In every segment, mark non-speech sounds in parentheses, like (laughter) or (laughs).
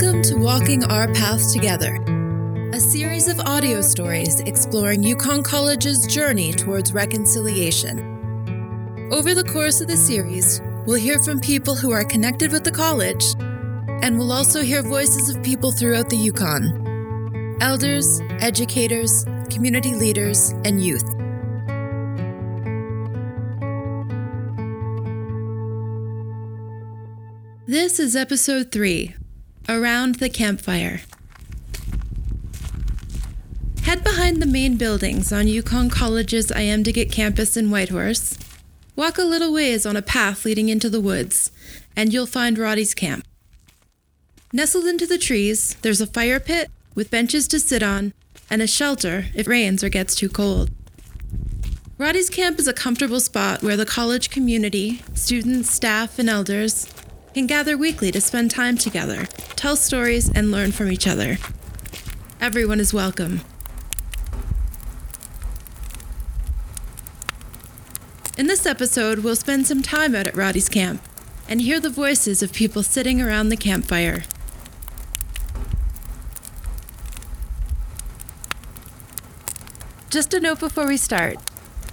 Welcome to Walking Our Path Together, a series of audio stories exploring Yukon College's journey towards reconciliation. Over the course of the series, we'll hear from people who are connected with the college, and we'll also hear voices of people throughout the Yukon elders, educators, community leaders, and youth. This is episode 3 Around the Campfire. Head behind the main buildings on Yukon College's Ayamdigut campus in Whitehorse. Walk a little ways on a path leading into the woods, and you'll find Roddy's camp. Nestled into the trees, there's a fire pit with benches to sit on and a shelter if it rains or gets too cold. Roddy's camp is a comfortable spot where the college community, students, staff, and elders can gather weekly to spend time together, tell stories, and learn from each other. Everyone is welcome. In this episode, we'll spend some time out at Roddy's camp and hear the voices of people sitting around the campfire. Just a note before we start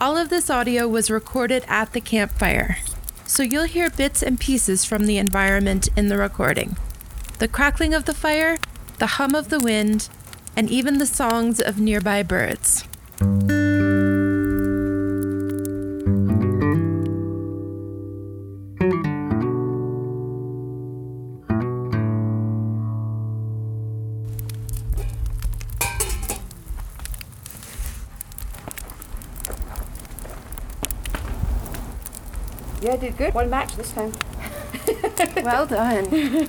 all of this audio was recorded at the campfire so you'll hear bits and pieces from the environment in the recording the crackling of the fire, the hum of the wind, and even the songs of nearby birds. Good. One match this time. (laughs) well done. (laughs)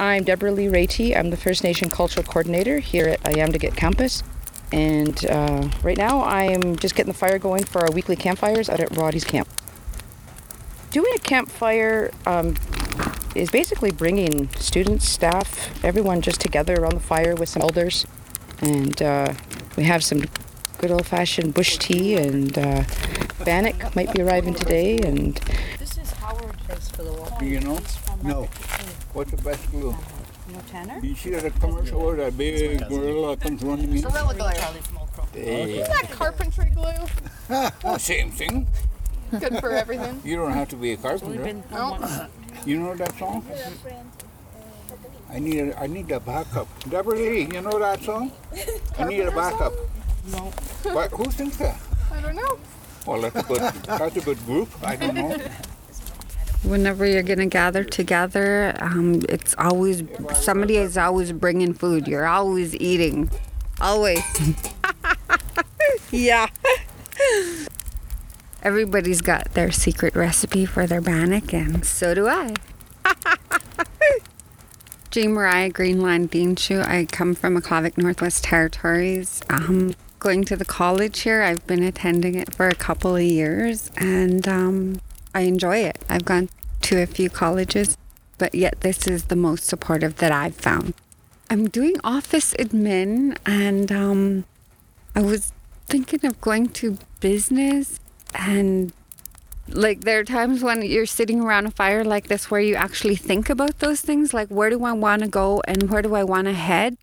I'm Deborah Lee Rayty. I'm the First Nation Cultural Coordinator here at Ayamdigut Campus. And uh, right now I'm just getting the fire going for our weekly campfires out at Roddy's Camp. Doing a campfire um, is basically bringing students, staff, everyone just together around the fire with some elders. And uh, we have some good old fashioned bush tea and uh, Bannock might be arriving today and This is Howard. Place for the wall. Do you know? No. What's the best glue? No Tanner? You see that commercial where that big gorilla comes running in? Gorilla glue. Hey. Isn't that carpentry glue? (laughs) Oh, same thing. Good for everything. You don't have to be a carpenter. No. You know that song? I need a, I need a backup. Deborah Lee, you know that song? I need a backup. No. But who sings that? I don't know. Well, that's a good, a good group. I don't know. Whenever you're gonna gather together, um, it's always somebody is always bringing food. You're always eating, always. (laughs) yeah. Everybody's got their secret recipe for their bannock, and so do I. (laughs) Jean Mariah Greenland Deanshoe. I come from Aklavik Northwest Territories. Um, going to the college here. I've been attending it for a couple of years and um, I enjoy it. I've gone to a few colleges, but yet this is the most supportive that I've found. I'm doing office admin and um, I was thinking of going to business and like there are times when you're sitting around a fire like this where you actually think about those things like where do I want to go and where do I want to head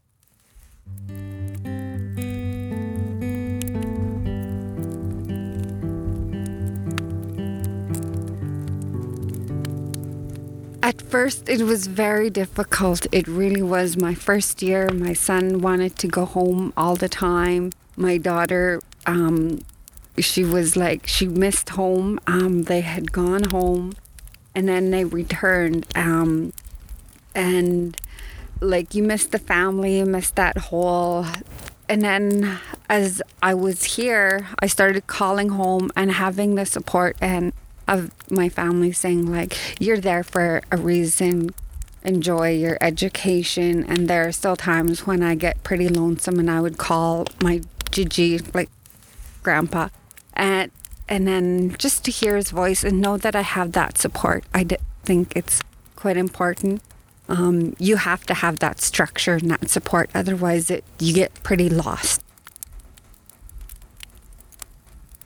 At first, it was very difficult. It really was. My first year, my son wanted to go home all the time. My daughter, um, she was like, she missed home. Um, they had gone home and then they returned. Um, and like, you miss the family, you miss that whole. And then as I was here, I started calling home and having the support and of my family saying like you're there for a reason. Enjoy your education. And there are still times when i get pretty lonesome and i would call my gigi like grandpa. And and then just to hear his voice and know that i have that support I think it's quite important. Um, you have to have that structure and that support otherwise it you get pretty lost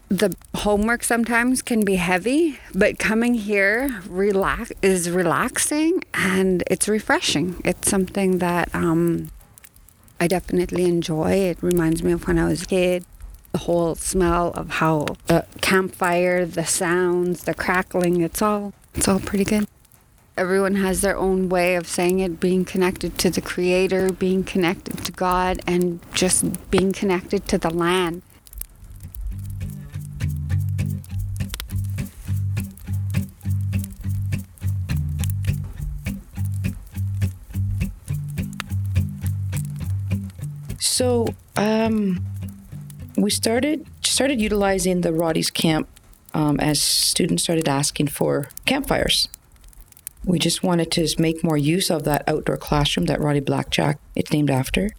the homework sometimes can be heavy, but coming here relax is relaxing and it's refreshing. It's something that um, I definitely enjoy. It reminds me of when I was a kid. The whole smell of how the campfire, the sounds, the crackling, it's all it's all pretty good. Everyone has their own way of saying it, being connected to the creator, being connected to God and just being connected to the land. So um, we started started utilizing the Roddy's camp um, as students started asking for campfires. We just wanted to make more use of that outdoor classroom that Roddy Blackjack it's named after.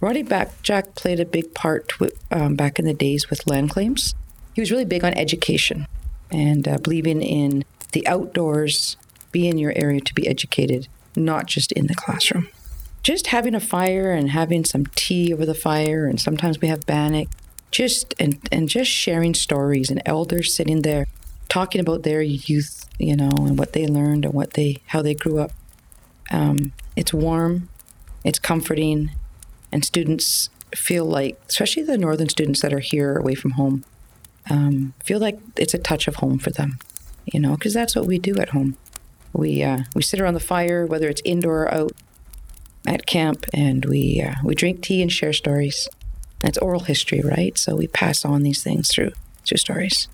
Roddy Blackjack played a big part with, um, back in the days with land claims. He was really big on education and uh, believing in the outdoors, be in your area to be educated, not just in the classroom just having a fire and having some tea over the fire, and sometimes we have bannock, just and and just sharing stories and elders sitting there talking about their youth, you know, and what they learned and what they how they grew up. Um, it's warm, it's comforting, and students feel like, especially the northern students that are here away from home, um, feel like it's a touch of home for them, you know, because that's what we do at home. We uh, we sit around the fire, whether it's indoor or out, at camp, and we uh, we drink tea and share stories. That's oral history, right? So we pass on these things through through stories.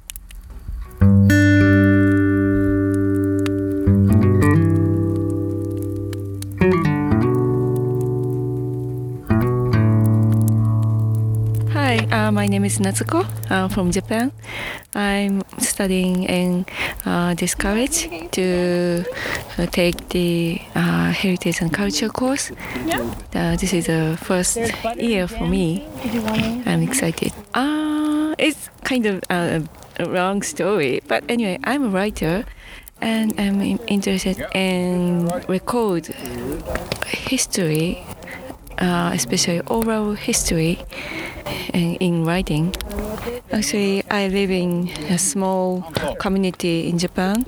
Hi, uh, my name is Natsuko uh, from Japan. I'm studying in uh, this college to uh, take the uh, Heritage and Culture course. Uh, this is the first year for me. I'm excited. Uh, it's kind of a, a long story, but anyway, I'm a writer and I'm interested in record history, uh, especially oral history in, in writing. Actually, I live in a small community in Japan,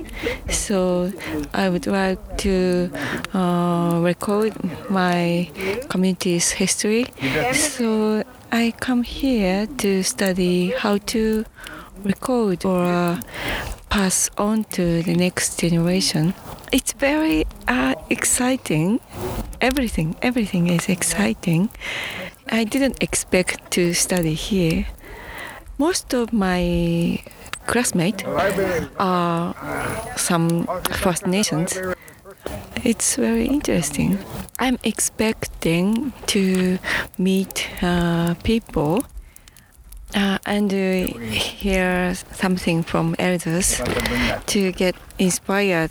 so I would like to uh, record my community's history. So I come here to study how to record or uh, pass on to the next generation. It's very uh, exciting. Everything, everything is exciting. I didn't expect to study here. Most of my classmates are some First Nations. It's very interesting. I'm expecting to meet uh, people uh, and uh, hear something from elders to get inspired.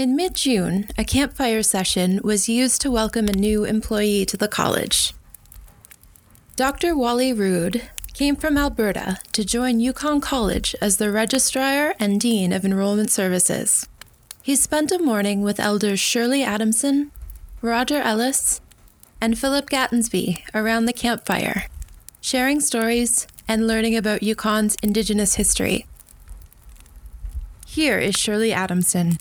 In mid June, a campfire session was used to welcome a new employee to the college. Dr. Wally Rood came from Alberta to join Yukon College as the Registrar and Dean of Enrollment Services. He spent a morning with elders Shirley Adamson, Roger Ellis, and Philip Gatensby around the campfire, sharing stories and learning about Yukon's Indigenous history. Here is Shirley Adamson.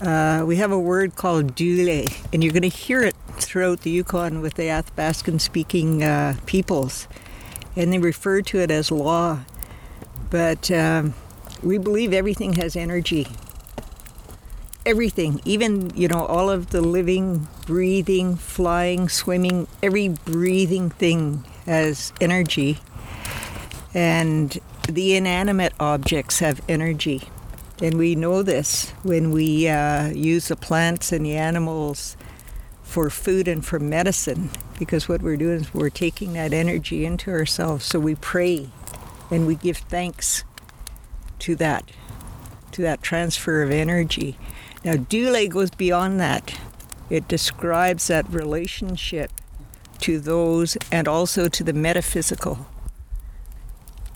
Uh, we have a word called dule, and you're going to hear it throughout the Yukon with the Athabascan speaking uh, peoples. And they refer to it as law. But um, we believe everything has energy. Everything, even, you know, all of the living, breathing, flying, swimming, every breathing thing has energy. And the inanimate objects have energy. And we know this when we uh, use the plants and the animals for food and for medicine, because what we're doing is we're taking that energy into ourselves. So we pray and we give thanks to that, to that transfer of energy. Now, Dule goes beyond that. It describes that relationship to those and also to the metaphysical.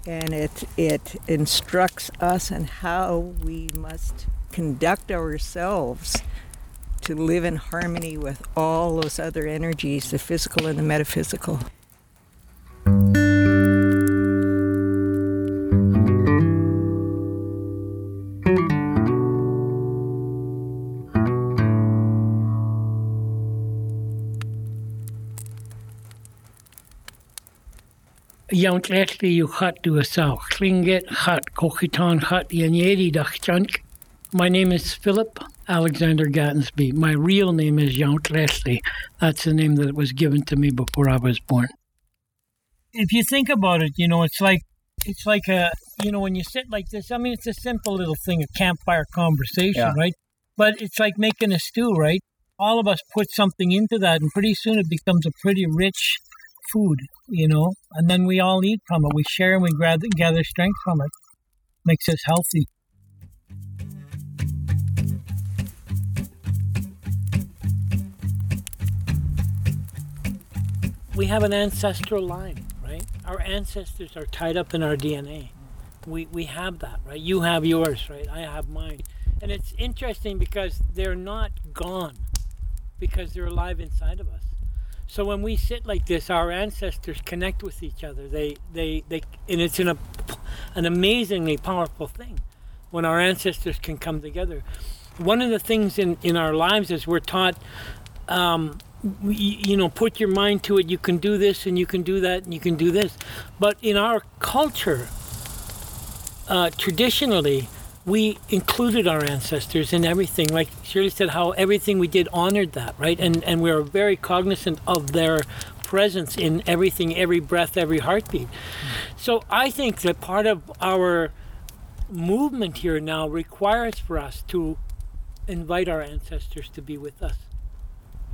And it, it instructs us on how we must conduct ourselves to live in harmony with all those other energies, the physical and the metaphysical. Jountletli you hut to a south. Klinget hut kochitan hut yanyedi dachjank. My name is Philip Alexander Gatensby. My real name is Yount Leslie. That's the name that was given to me before I was born. If you think about it, you know, it's like it's like a you know when you sit like this. I mean, it's a simple little thing, a campfire conversation, Yeah. right? But it's like making a stew, right? All of us put something into that, and pretty soon it becomes a pretty rich food, you know. And then we all eat from it. We share and we gather, strength from it. Makes us healthy. we have an ancestral line, right? Our ancestors are tied up in our DNA. We, we have that, right? You have yours, right? I have mine. And it's interesting because they're not gone because they're alive inside of us. So when we sit like this, our ancestors connect with each other. They, they, they, and it's an, an amazingly powerful thing when our ancestors can come together. One of the things in, in our lives is we're taught um, y- you know, put your mind to it. You can do this and you can do that and you can do this. But in our culture, uh, traditionally, we included our ancestors in everything. Like Shirley said, how everything we did honored that, right? And and we are very cognizant of their presence in everything, every breath, every heartbeat. So I think that part of our movement here now requires for us to invite our ancestors to be with us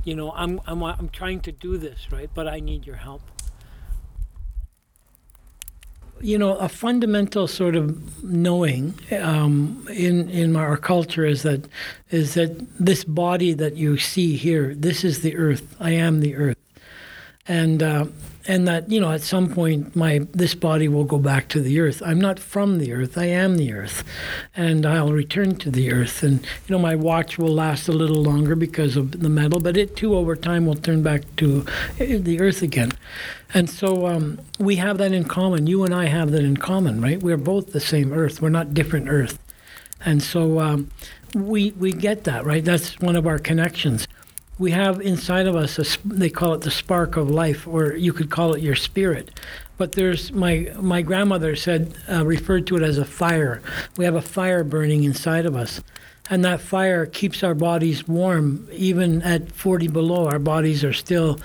you know i'm i'm i'm trying to do this right but i need your help you know a fundamental sort of knowing um, in in our culture is that is that this body that you see here this is the earth. I am the earth. And uh, and that you know at some point my this body will go back to the earth. I'm not from the earth. I am the earth and i'll return to the earth. And you know my watch will last a little longer because of the metal but it too over time will turn back to uh, the earth again. And so um, we have that in common. You and i have that in common right? We're both the same earth. We're not different earth. And so um, we we get that right? That's one of our connections we have inside of us a, they call it the spark of life or you could call it your spirit. But there's my my grandmother said uh, referred to it as a fire. We have a fire burning inside of us. And that fire keeps our bodies warm. Even at 40 below our bodies are still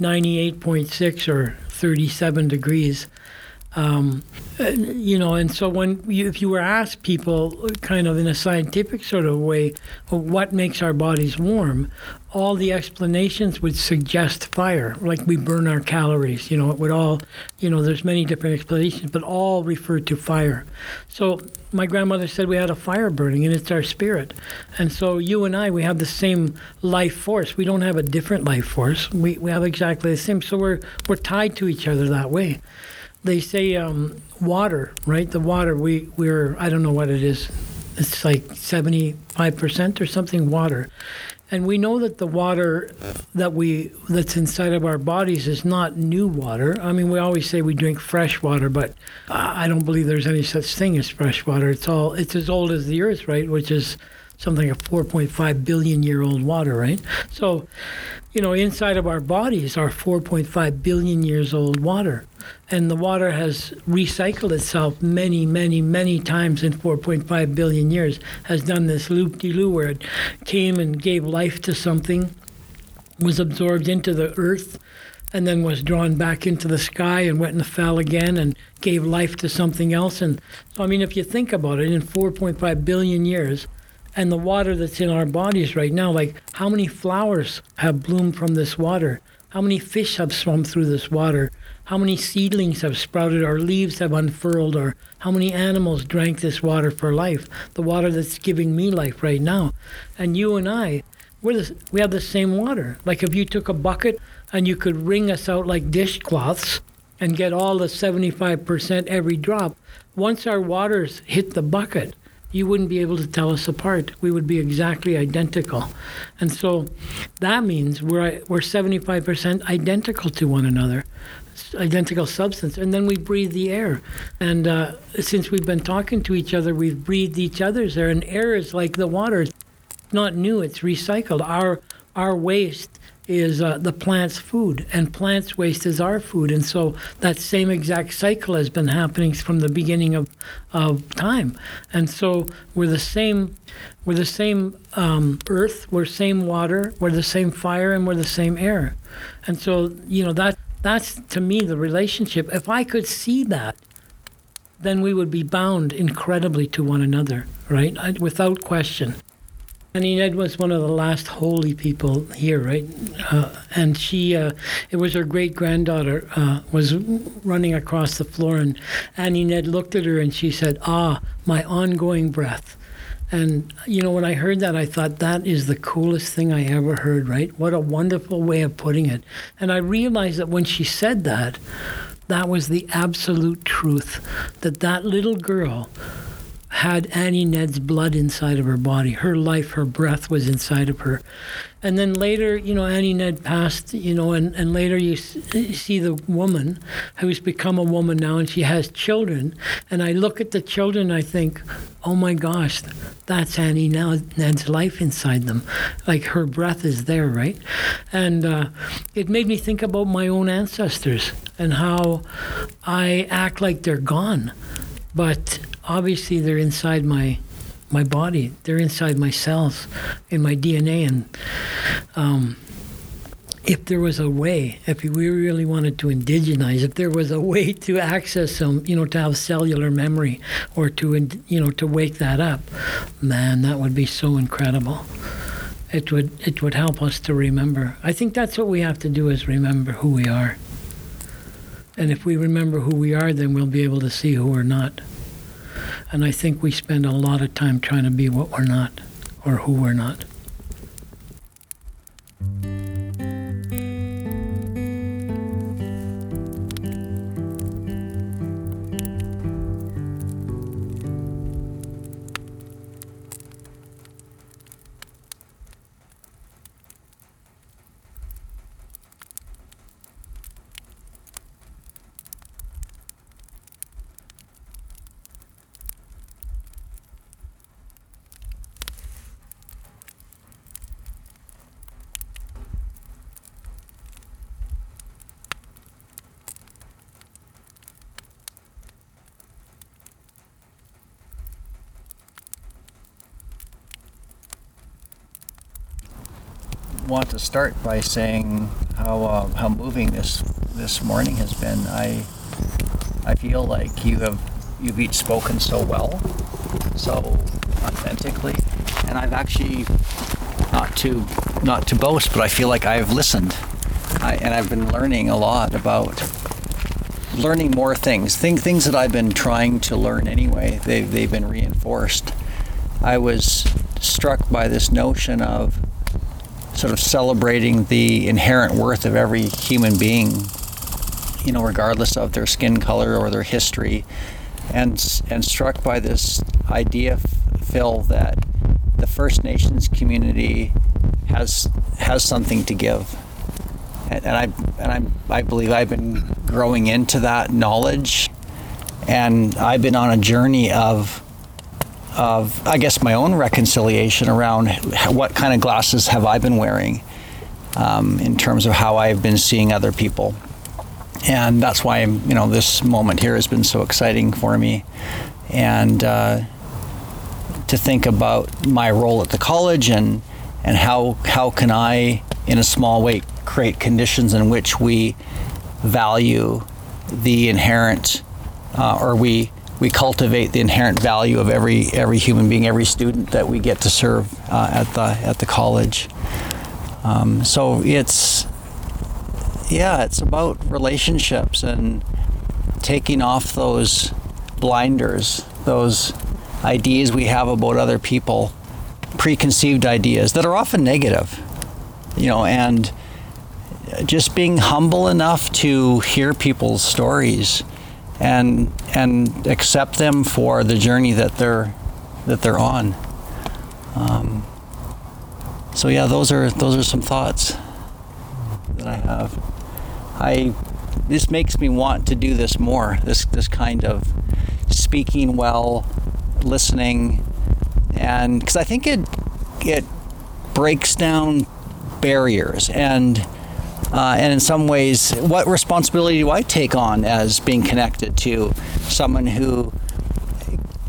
98.6 or 37 degrees um, you know, and so when you, if you were asked people, kind of in a scientific sort of way, what makes our bodies warm, all the explanations would suggest fire, like we burn our calories. You know, it would all, you know, there's many different explanations, but all refer to fire. So my grandmother said we had a fire burning, and it's our spirit. And so you and I, we have the same life force. We don't have a different life force. We we have exactly the same. So we're we're tied to each other that way they say um, water, right? The water we we're I don't know what it is. It's like seventy five percent or something water, and we know that the water that we that's inside of our bodies is not new water. I mean, we always say we drink fresh water, but I I don't believe there's any such thing as fresh water. It's all it's as old as the earth, right? Which is something like 4.5 billion year old water, right? So, you know, inside of our bodies are 4.5 billion years old water. And the water has recycled itself many, many, many times in 4.5 billion years, has done this loop de loo where it came and gave life to something, was absorbed into the earth, and then was drawn back into the sky and went and fell again and gave life to something else. And so, I mean, if you think about it, in 4.5 billion years, and the water that's in our bodies right now, like how many flowers have bloomed from this water? How many fish have swum through this water? How many seedlings have sprouted or leaves have unfurled or how many animals drank this water for life? The water that's giving me life right now. And you and I, we're the, we have the same water. Like if you took a bucket and you could wring us out like dishcloths and get all the 75% every drop. Once our waters hit the bucket, you wouldn't be able to tell us apart. We would be exactly identical. And so that means we're, we're 75% identical to one another, identical substance. And then we breathe the air. And uh, since we've been talking to each other, we've breathed each other's air. And air is like the water. It's not new, it's recycled. Our, our waste is uh, the plant's food, and plants' waste is our food. And so that same exact cycle has been happening from the beginning of, of time. And so we're the same, we're the same um, earth, we're same water, we're the same fire, and we're the same air. And so you know that that's to me the relationship. If I could see that, then we would be bound incredibly to one another, right? I, without question. Annie Ned was one of the last holy people here, right? Uh, and she, uh, it was her great granddaughter uh, was running across the floor, and Annie Ned looked at her and she said, "Ah, my ongoing breath." And you know, when I heard that, I thought that is the coolest thing I ever heard. Right? What a wonderful way of putting it. And I realized that when she said that, that was the absolute truth. That that little girl had Annie Ned's blood inside of her body. Her life, her breath was inside of her. And then later, you know, Annie Ned passed, you know, and, and later you see the woman who's become a woman now and she has children. And I look at the children, I think, oh my gosh, that's Annie now, Ned's life inside them. Like her breath is there, right? And uh, it made me think about my own ancestors and how I act like they're gone. But obviously they're inside my my body. They're inside my cells, in my DNA, and um, if there was a way, if we really wanted to indigenize, if there was a way to access them, you know, to have cellular memory or to, you know, to wake that up, man, that would be so incredible. It would it would help us to remember. I think that's what we have to do is remember who we are. And if we remember who we are, then we'll be able to see who we're not. And I think we spend a lot of time trying to be what we're not or who we're not. Want to start by saying how uh, how moving this this morning has been. I I feel like you have you've each spoken so well, so authentically, and I've actually not to not to boast, but I feel like I've listened, I, and I've been learning a lot about learning more things, things things that I've been trying to learn anyway. They they've been reinforced. I was struck by this notion of sort of celebrating the inherent worth of every human being, you know, regardless of their skin color or their history, and and struck by this idea, Phil, that the First Nations community has has something to give, and, and I and I I believe I've been growing into that knowledge, and I've been on a journey of of, I guess, my own reconciliation around what kind of glasses have I been wearing um, in terms of how I've been seeing other people. And that's why, you know, this moment here has been so exciting for me. And uh, to think about my role at the college and, and how, how can I, in a small way, create conditions in which we value the inherent uh, or we we cultivate the inherent value of every every human being, every student that we get to serve uh, at the at the college. Um, so it's yeah, it's about relationships and taking off those blinders, those ideas we have about other people, preconceived ideas that are often negative, you know, and just being humble enough to hear people's stories and and accept them for the journey that they're that they're on. Um, so yeah, those are those are some thoughts that I have. I this makes me want to do this more. This this kind of speaking well, listening, and because I think it it breaks down barriers and uh, and in some ways, what responsibility do I take on as being connected to someone who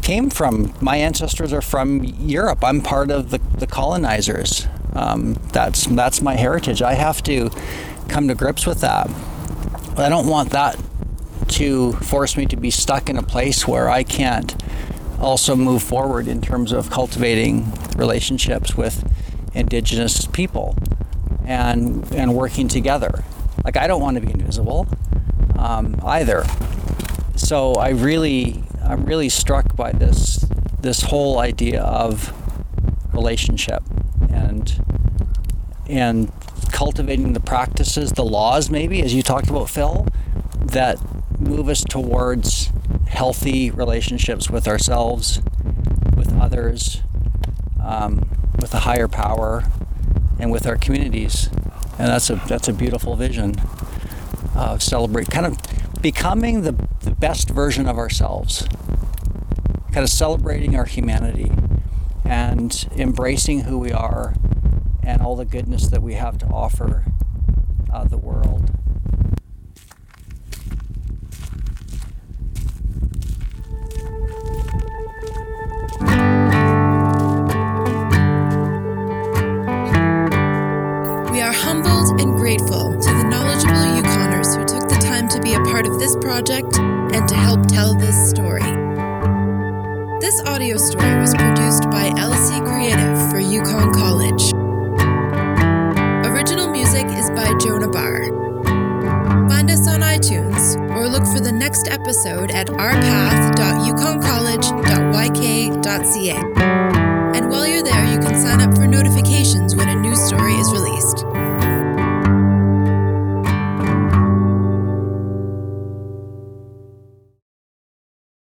came from? My ancestors are from Europe. I'm part of the, the colonizers. Um, that's that's my heritage. I have to come to grips with that. I don't want that to force me to be stuck in a place where I can't also move forward in terms of cultivating relationships with indigenous people and and working together. Like I don't want to be invisible um, either. So I really I'm really struck by this this whole idea of relationship and and cultivating the practices, the laws maybe as you talked about Phil, that move us towards healthy relationships with ourselves, with others, um, with a higher power, and with our communities. And that's a that's a beautiful vision of celebrate kind of becoming the, the best version of ourselves. Kind of celebrating our humanity and embracing who we are and all the goodness that we have to offer uh, the world. This project and to help tell this story. This audio story was produced by LC Creative for Yukon College. Original music is by Jonah Barr. Find us on iTunes or look for the next episode at ourpath.yukoncollege.yk.ca. And while you're there, you can sign up for notifications when a new story is released.